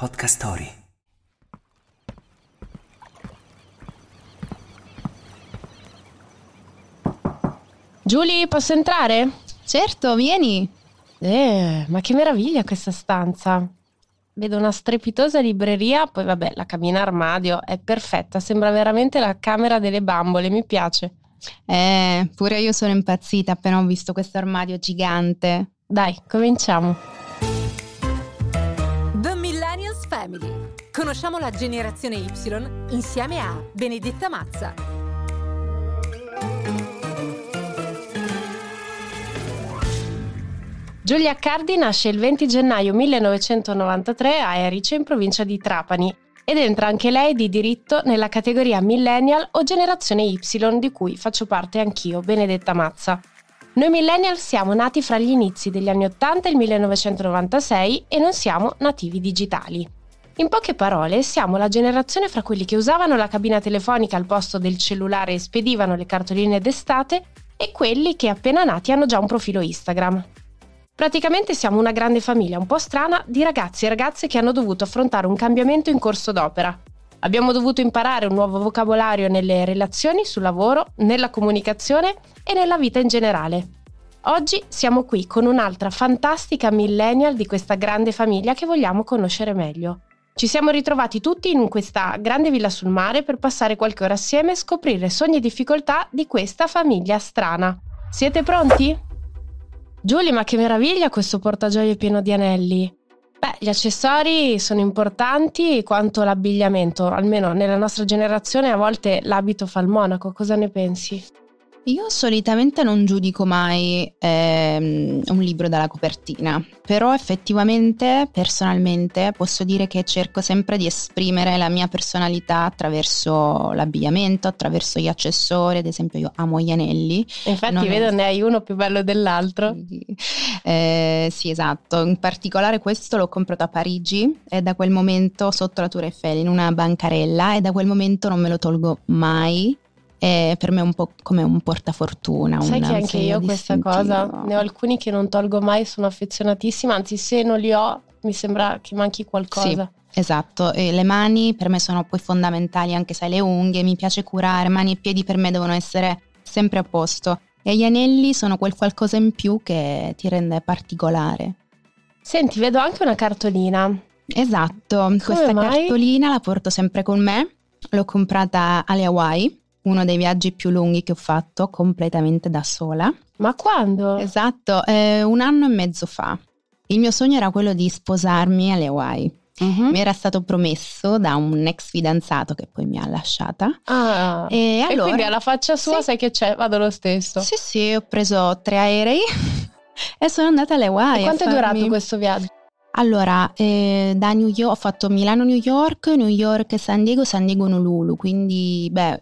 Podcast Story. Giulia, posso entrare? Certo, vieni. Eh, ma che meraviglia questa stanza. Vedo una strepitosa libreria, poi vabbè, la cabina armadio è perfetta, sembra veramente la camera delle bambole, mi piace. Eh, pure io sono impazzita appena ho visto questo armadio gigante. Dai, cominciamo. Family. Conosciamo la generazione Y insieme a Benedetta Mazza. Giulia Accardi nasce il 20 gennaio 1993 a Erice in provincia di Trapani ed entra anche lei di diritto nella categoria millennial o generazione Y di cui faccio parte anch'io, Benedetta Mazza. Noi millennial siamo nati fra gli inizi degli anni 80 e il 1996 e non siamo nativi digitali. In poche parole, siamo la generazione fra quelli che usavano la cabina telefonica al posto del cellulare e spedivano le cartoline d'estate e quelli che appena nati hanno già un profilo Instagram. Praticamente siamo una grande famiglia un po' strana di ragazzi e ragazze che hanno dovuto affrontare un cambiamento in corso d'opera. Abbiamo dovuto imparare un nuovo vocabolario nelle relazioni, sul lavoro, nella comunicazione e nella vita in generale. Oggi siamo qui con un'altra fantastica millennial di questa grande famiglia che vogliamo conoscere meglio. Ci siamo ritrovati tutti in questa grande villa sul mare per passare qualche ora assieme e scoprire sogni e difficoltà di questa famiglia strana. Siete pronti? Giulia, ma che meraviglia questo portagioie pieno di anelli! Beh, gli accessori sono importanti quanto l'abbigliamento, almeno nella nostra generazione a volte l'abito fa il monaco, cosa ne pensi? Io solitamente non giudico mai ehm, un libro dalla copertina, però effettivamente, personalmente, posso dire che cerco sempre di esprimere la mia personalità attraverso l'abbigliamento, attraverso gli accessori, ad esempio io amo gli anelli. Infatti non vedo è... ne hai uno più bello dell'altro. Eh, sì, esatto, in particolare questo l'ho comprato a Parigi e da quel momento sotto la Tour Eiffel in una bancarella e da quel momento non me lo tolgo mai e per me è un po' come un portafortuna. Sai che anche io questa cosa, ne ho alcuni che non tolgo mai, sono affezionatissima, anzi se non li ho mi sembra che manchi qualcosa. Sì. Esatto, e le mani per me sono poi fondamentali, anche se le unghie mi piace curare, mani e piedi per me devono essere sempre a posto. E gli anelli sono quel qualcosa in più che ti rende particolare. Senti, vedo anche una cartolina. Esatto, Come questa mai? cartolina la porto sempre con me. L'ho comprata alle Hawaii uno dei viaggi più lunghi che ho fatto completamente da sola. Ma quando? Esatto, eh, un anno e mezzo fa. Il mio sogno era quello di sposarmi alle Hawaii. Uh-huh. Mi era stato promesso da un ex fidanzato che poi mi ha lasciata. Ah, e, allora, e quindi alla faccia sua sì. sai che c'è, vado lo stesso. Sì, sì, ho preso tre aerei e sono andata alle Hawaii. E quanto è durato questo viaggio? Allora, eh, da New York ho fatto Milano-New York, New York-San Diego, San Diego-Honolulu, quindi beh,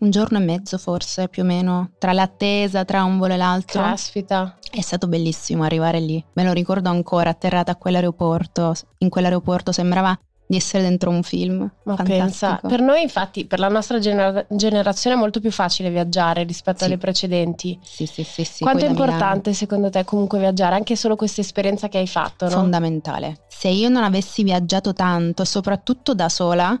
un giorno e mezzo forse più o meno, tra l'attesa, tra un volo e l'altro. Caspita. È stato bellissimo arrivare lì, me lo ricordo ancora, atterrata a quell'aeroporto, in quell'aeroporto sembrava di essere dentro un film. Ma pensa, per noi infatti, per la nostra genera- generazione è molto più facile viaggiare rispetto sì. alle precedenti. Sì, sì, sì. sì Quanto è importante secondo te comunque viaggiare, anche solo questa esperienza che hai fatto? No? Fondamentale. Se io non avessi viaggiato tanto, soprattutto da sola,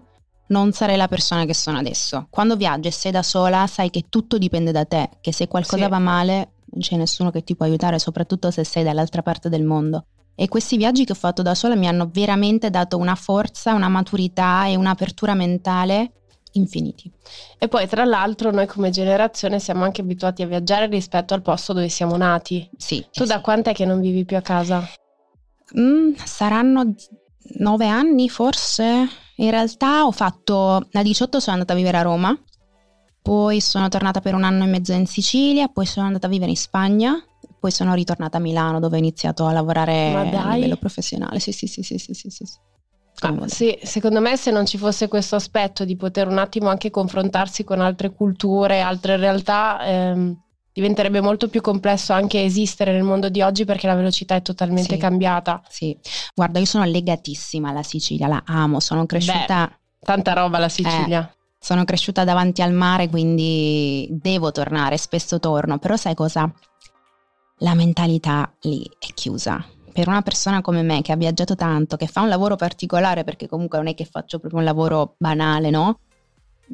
non sarei la persona che sono adesso. Quando viaggi e sei da sola, sai che tutto dipende da te, che se qualcosa sì. va male non c'è nessuno che ti può aiutare, soprattutto se sei dall'altra parte del mondo. E questi viaggi che ho fatto da sola mi hanno veramente dato una forza, una maturità e un'apertura mentale infiniti. E poi tra l'altro noi come generazione siamo anche abituati a viaggiare rispetto al posto dove siamo nati. Sì. Tu eh da sì. quant'è che non vivi più a casa? Mm, saranno nove anni forse. In realtà ho fatto, da 18 sono andata a vivere a Roma, poi sono tornata per un anno e mezzo in Sicilia, poi sono andata a vivere in Spagna, poi sono ritornata a Milano dove ho iniziato a lavorare a livello professionale. Sì, sì, sì, sì, sì, sì. sì. Ah, sì, secondo me se non ci fosse questo aspetto di poter un attimo anche confrontarsi con altre culture, altre realtà, ehm, diventerebbe molto più complesso anche esistere nel mondo di oggi perché la velocità è totalmente sì, cambiata. Sì, guarda, io sono legatissima alla Sicilia, la amo, sono cresciuta... Beh, tanta roba la Sicilia. Eh, sono cresciuta davanti al mare, quindi devo tornare, spesso torno, però sai cosa? La mentalità lì è chiusa. per una persona come me che ha viaggiato tanto, che fa un lavoro particolare, perché comunque non è che faccio proprio un lavoro banale, no?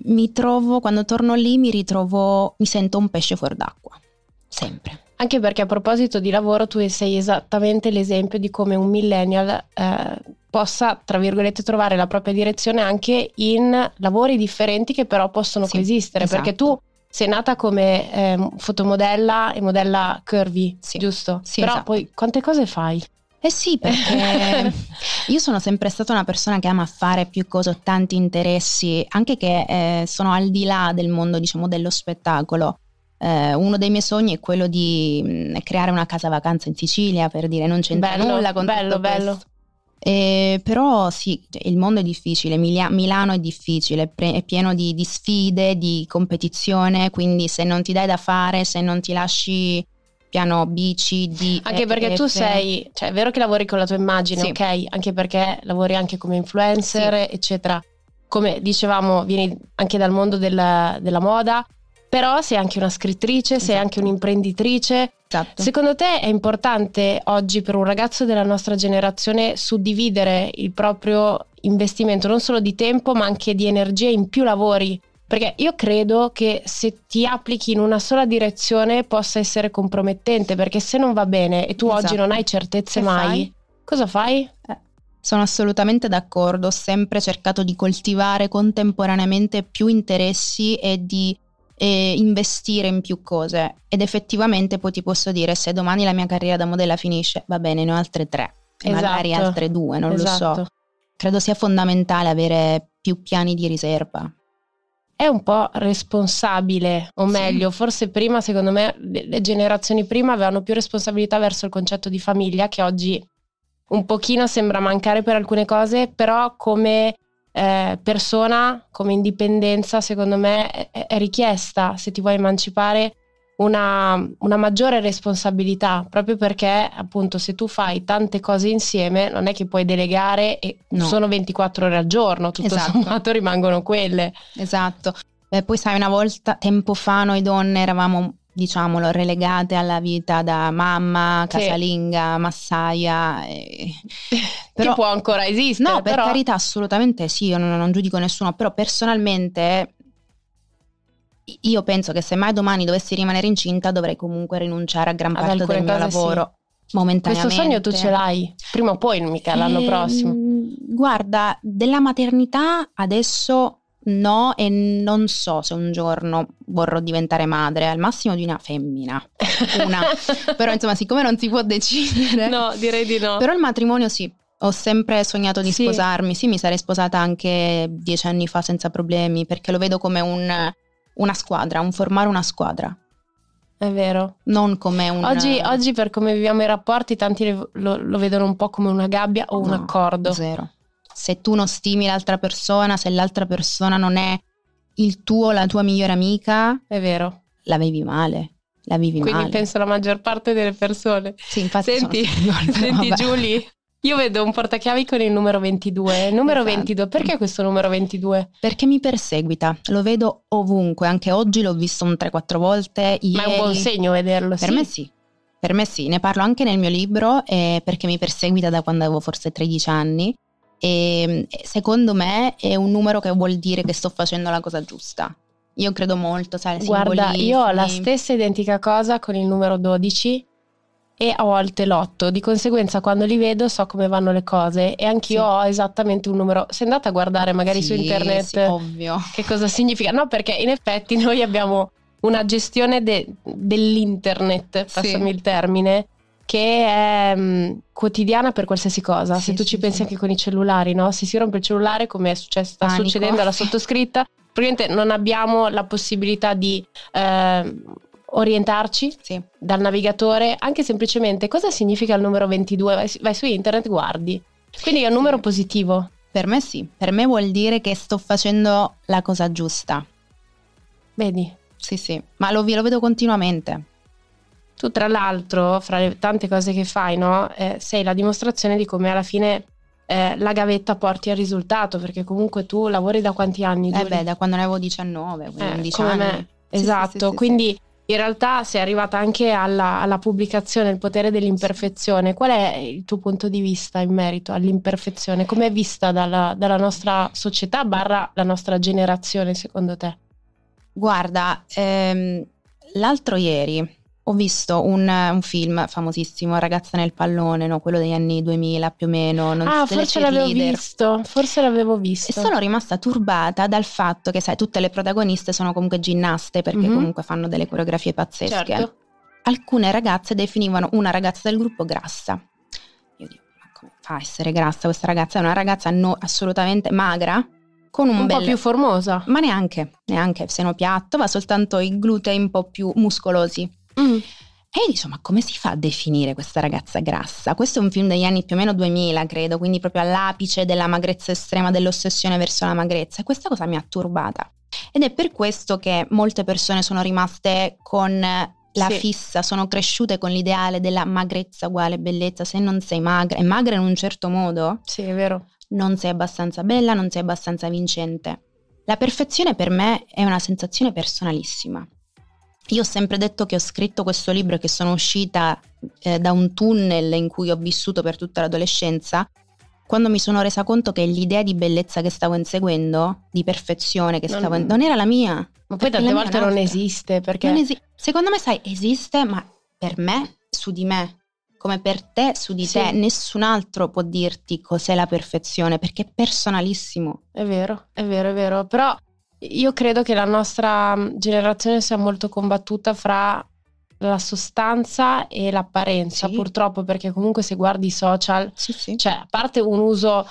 Mi trovo, quando torno lì, mi ritrovo, mi sento un pesce fuori d'acqua, sempre. Anche perché a proposito di lavoro tu sei esattamente l'esempio di come un millennial eh, possa, tra virgolette, trovare la propria direzione anche in lavori differenti che però possono sì, coesistere, esatto. perché tu sei nata come eh, fotomodella e modella curvy, sì. giusto? Sì, però esatto. poi quante cose fai? Eh sì, perché io sono sempre stata una persona che ama fare più cose, ho tanti interessi, anche che eh, sono al di là del mondo, diciamo, dello spettacolo. Eh, uno dei miei sogni è quello di mh, mm, creare una casa vacanza in Sicilia, per dire non c'entra bello, nulla con bello, bello. Eh, però sì, il mondo è difficile, Mila- Milano è difficile, pre- è pieno di, di, sfide, di competizione, quindi se non ti dai da fare, se non ti lasci piano B, C, D... Anche e, perché F. tu sei, cioè è vero che lavori con la tua immagine, sì. ok? Anche perché lavori anche come influencer, sì. eccetera. Come dicevamo, vieni anche dal mondo della, della moda, però sei anche una scrittrice, sei esatto. anche un'imprenditrice. Esatto. Secondo te è importante oggi per un ragazzo della nostra generazione suddividere il proprio investimento non solo di tempo ma anche di energia in più lavori? Perché io credo che se ti applichi in una sola direzione possa essere compromettente, perché se non va bene e tu esatto. oggi non hai certezze che mai, fai? cosa fai? Eh. Sono assolutamente d'accordo, ho sempre cercato di coltivare contemporaneamente più interessi e di e investire in più cose ed effettivamente poi ti posso dire se domani la mia carriera da modella finisce va bene ne ho altre tre e esatto. magari altre due non esatto. lo so credo sia fondamentale avere più piani di riserva è un po' responsabile, o meglio, sì. forse prima, secondo me, le generazioni prima avevano più responsabilità verso il concetto di famiglia, che oggi un pochino sembra mancare per alcune cose, però come eh, persona, come indipendenza, secondo me è, è, richiesta se ti vuoi emancipare una, una, maggiore responsabilità, proprio perché appunto se tu fai tante cose insieme non è che puoi delegare e no. sono 24 ore al giorno, tutto esatto. sommato rimangono quelle. Esatto. Beh, poi sai, una volta, tempo fa, noi donne eravamo diciamolo, relegate alla vita da mamma, casalinga, sì. massaia. E... Però, che può ancora esistere. No, per però... carità, assolutamente sì, io non, non, giudico nessuno, però personalmente io penso che se mai domani dovessi rimanere incinta dovrei comunque rinunciare a gran Ad parte del mio lavoro. Sì. Momentaneamente. Questo sogno tu ce l'hai, prima o poi, mica l'anno eh, prossimo. Guarda, della maternità adesso no e non so se un giorno vorrò diventare madre, al massimo di una femmina, una. però insomma siccome non si può decidere. No, direi di no. Però il matrimonio sì, ho sempre sognato di Sì. sposarmi, sì mi sarei sposata anche dieci anni fa senza problemi perché lo vedo come un, una squadra, un formare una squadra, È vero. non come un... Oggi, oggi, per come viviamo i rapporti, tanti lo, lo vedono un po' come una gabbia o un No, accordo. Zero. Se tu non stimi l'altra persona, se l'altra persona non è il tuo, la tua migliore amica, È vero. la vivi male. La vivi Quindi male. penso la maggior parte delle persone. Sì, infatti Senti, sono senti. Giulia, io vedo un portachiavi con il numero 22. Il numero Esatto. 22, perché questo numero 22? Perché mi perseguita, lo vedo ovunque, anche oggi l'ho visto un 3-4 volte. Ma è un buon ieri. segno vederlo, Per sì. me sì, per me sì, ne parlo anche nel mio libro eh, perché mi perseguita da quando avevo forse 13 anni e eh, secondo me è un numero che vuol dire che sto facendo la cosa giusta. Io credo molto, sai, ai Guarda, io ho la stessa identica cosa con il numero 12 e a volte l'8. Di conseguenza, quando li vedo, so come vanno le cose e anch'io Sì. ho esattamente un numero. Se andate a guardare magari su Sì, internet sì, ovvio. che cosa significa? No, perché in effetti noi abbiamo una gestione de- dell'internet, passami il termine, che è mh, quotidiana per qualsiasi cosa. Se tu ci pensi anche con i cellulari, no? Se si rompe il cellulare, come è successo, sta Panico. succedendo alla sottoscritta, praticamente non abbiamo la possibilità di eh, orientarci Sì. dal navigatore, anche semplicemente cosa significa il numero 22? Vai, su- vai su internet, guardi. Quindi è un Sì. numero positivo. Per me sì, per me vuol dire che sto facendo la cosa giusta. Vedi? Sì, sì, ma lo, lo vedo continuamente. Tu, tra l'altro, fra le tante cose che fai, no? Eh, sei la dimostrazione di come alla fine eh, la gavetta porti al risultato, perché comunque tu lavori da quanti anni? Eh Giulia? beh, da quando ne avevo 19, Eh, 11 come anni. me. Sì, Esatto, sì, sì, sì, quindi in realtà sei arrivata anche alla, alla pubblicazione Il potere dell'imperfezione. Qual è il tuo punto di vista in merito all'imperfezione? Come è vista dalla, dalla nostra società barra la nostra generazione secondo te? Guarda, ehm, l'altro ieri ho visto un, un, film famosissimo, Ragazza nel pallone, no? quello degli anni 2000 più o meno. Non ah, forse l'avevo visto, forse l'avevo visto. E sono rimasta turbata dal fatto che, sai, tutte le protagoniste sono comunque ginnaste perché mm-hmm. comunque fanno delle coreografie pazzesche. Certo. Alcune ragazze definivano una ragazza del gruppo grassa. Io dico, ma come fa a essere grassa questa ragazza? È una ragazza no, assolutamente magra, con un, un bel... po' più formosa. Ma neanche, neanche seno piatto, va soltanto i glutei un po' più muscolosi. Mm. E io dico, ma come si fa a definire questa ragazza grassa? Questo è un film degli anni più o meno 2000, credo, quindi proprio all'apice della magrezza estrema, dell'ossessione verso la magrezza. E questa cosa mi ha turbata. Ed è per questo che molte persone sono rimaste con la sì. fissa, sono cresciute con l'ideale della magrezza uguale bellezza. Se non sei magra, e magra in un certo modo, sì, è vero. non sei abbastanza bella, non sei abbastanza vincente. La perfezione per me è una sensazione personalissima. Io ho sempre detto che ho scritto questo libro e che sono uscita eh, da un tunnel in cui ho vissuto per tutta l'adolescenza, quando mi sono resa conto che l'idea di bellezza che stavo inseguendo, di perfezione che stavo non, non era la mia. Ma poi tante volte non esiste perché... Non esi- secondo me, sai, esiste, ma per me, su di me, come per te, su di sì. te, nessun altro può dirti cos'è la perfezione perché è personalissimo. È vero, è vero, è vero. Però io credo che la nostra mm, generazione sia molto combattuta fra la sostanza e l'apparenza, sì. purtroppo, perché comunque se guardi i social, sì, sì. cioè a parte un uso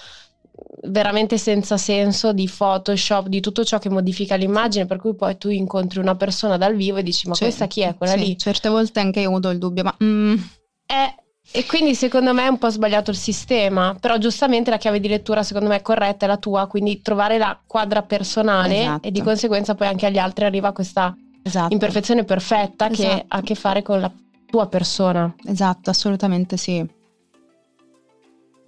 veramente senza senso di Photoshop, di tutto ciò che modifica l'immagine, per cui poi tu incontri una persona dal vivo e dici ma questa chi è? Quella lì? Certe volte anche io ho il dubbio, ma... Mm. È e quindi secondo me è un po' sbagliato il sistema, però giustamente la chiave di lettura secondo me è corretta, è la tua, quindi trovare la quadra personale esatto. e di conseguenza poi anche agli altri arriva questa esatto. imperfezione perfetta esatto. che ha a che fare con la tua persona. Esatto, assolutamente sì.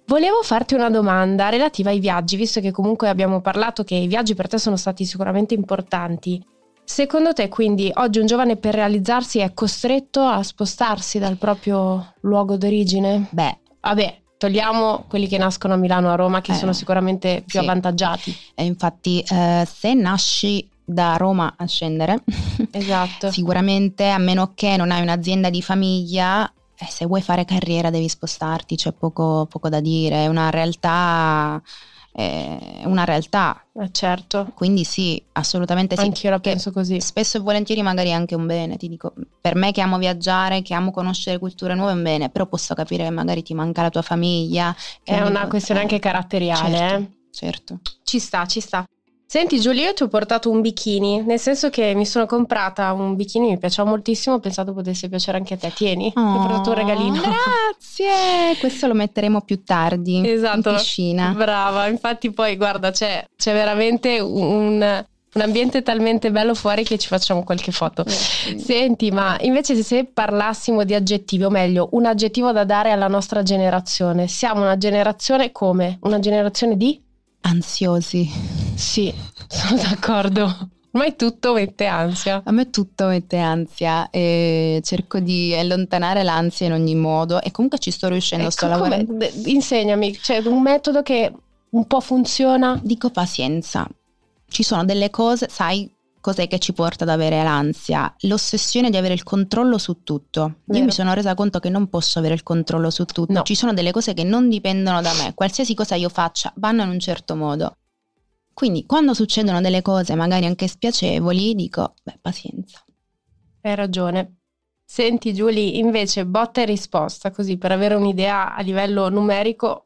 Volevo farti una domanda relativa ai viaggi, visto che comunque abbiamo parlato che i viaggi per te sono stati sicuramente importanti. Secondo te quindi oggi un giovane per realizzarsi è costretto a spostarsi dal proprio luogo d'origine? Beh, vabbè, togliamo quelli che nascono a Milano o a Roma che eh, sono sicuramente più sì. avvantaggiati. E infatti eh, se nasci da Roma a scendere, esatto. sicuramente a meno che non hai un'azienda di famiglia, eh, se vuoi fare carriera devi spostarti, c'è poco, poco da dire, è una realtà è una realtà. Eh certo. Quindi sì, assolutamente sì. Anch'io la penso così. Spesso e volentieri magari è anche un bene, ti dico, per me che amo viaggiare, che amo conoscere culture nuove è un bene, però posso capire che magari ti manca la tua famiglia. È una questione anche caratteriale. Certo, eh? certo. Ci sta, ci sta. Senti Giulia, io ti ho portato un bikini, nel senso che mi sono comprata un bikini, mi piaceva moltissimo, ho pensato potesse piacere anche a te. Tieni, oh, ti ho portato un regalino. Grazie! Questo lo metteremo più tardi esatto, in piscina. Brava, infatti poi guarda, c'è, c'è veramente un, un ambiente talmente bello fuori che ci facciamo qualche foto. Eh, Senti, ma invece se parlassimo di aggettivi, o meglio, un aggettivo da dare alla nostra generazione, siamo una generazione come? Una generazione di? Ansiosi. Sì, sono d'accordo. Ormai tutto mette ansia. A me tutto mette ansia e cerco di allontanare l'ansia in ogni modo e comunque ci sto riuscendo, ecco sto lavorando. Insegnami, c'è un metodo che un po' funziona? Dico pazienza. Ci sono delle cose, sai, cos'è che ci porta ad avere l'ansia? L'ossessione di avere il controllo su tutto. Vero. Io mi sono resa conto che non posso avere il controllo su tutto. No. Ci sono delle cose che non dipendono da me. Qualsiasi cosa io faccia vanno in un certo modo. Quindi quando succedono delle cose magari anche spiacevoli, dico, beh, pazienza. Hai ragione. Senti Giulia, invece botta e risposta, così per avere un'idea a livello numerico,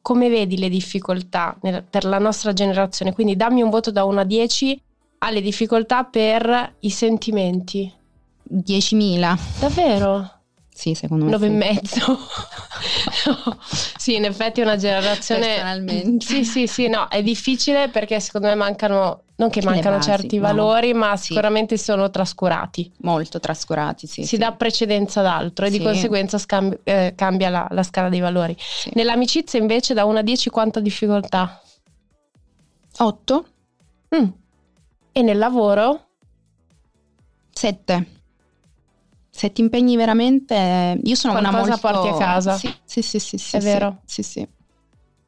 come vedi le difficoltà nel, per la nostra generazione? Quindi dammi un voto da 1 a 10 alle difficoltà per i sentimenti. 10.000. Davvero? Sì, secondo me. 9 sì. e mezzo. sì, in effetti è una generazione. Personalmente. Sì, sì, sì, no, è difficile perché secondo me mancano. Non che mancano basi, certi no. valori, ma sì. sicuramente sono trascurati. Molto trascurati, sì. Si sì. dà precedenza ad altro e di conseguenza scambi- eh, cambia la, la, scala dei valori. Nell'amicizia invece da 1 a 10 quanta difficoltà? 8. Mm. E nel lavoro? 7. se ti impegni veramente, io sono Qualcosa una molto... porti a casa. Sì, sì, sì, sì, sì, È sì, vero. Sì, sì.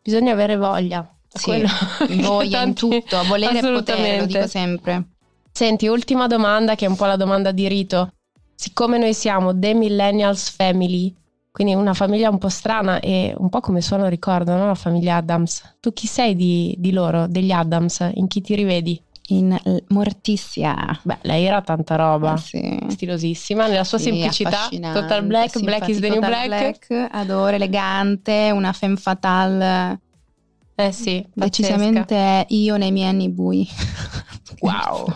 Bisogna avere voglia. Sì, voglia in tutto, volere e potere, lo dico sempre. Senti, ultima domanda che è un po' la domanda di rito. Siccome noi siamo The Millennials Family, quindi una famiglia un po' strana e un po' come suono ricordo, no? La famiglia Adams. Tu chi sei di, di loro, degli Adams? In chi ti rivedi? In Morticia. Beh, lei era tanta roba. Eh, sì. stilosissima, nella sua Sì, semplicità. Total Black, Black is the New Total Black. Adoro, elegante, una femme fatale. Eh sì, pazzesca. Decisamente io nei miei anni bui. Wow.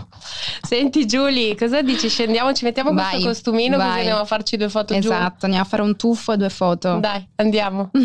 Senti Giulia, cosa dici? Scendiamo, ci mettiamo Vai, questo costumino così vai. andiamo a farci due foto giù. Esatto, andiamo a fare un tuffo e due foto. Dai, andiamo.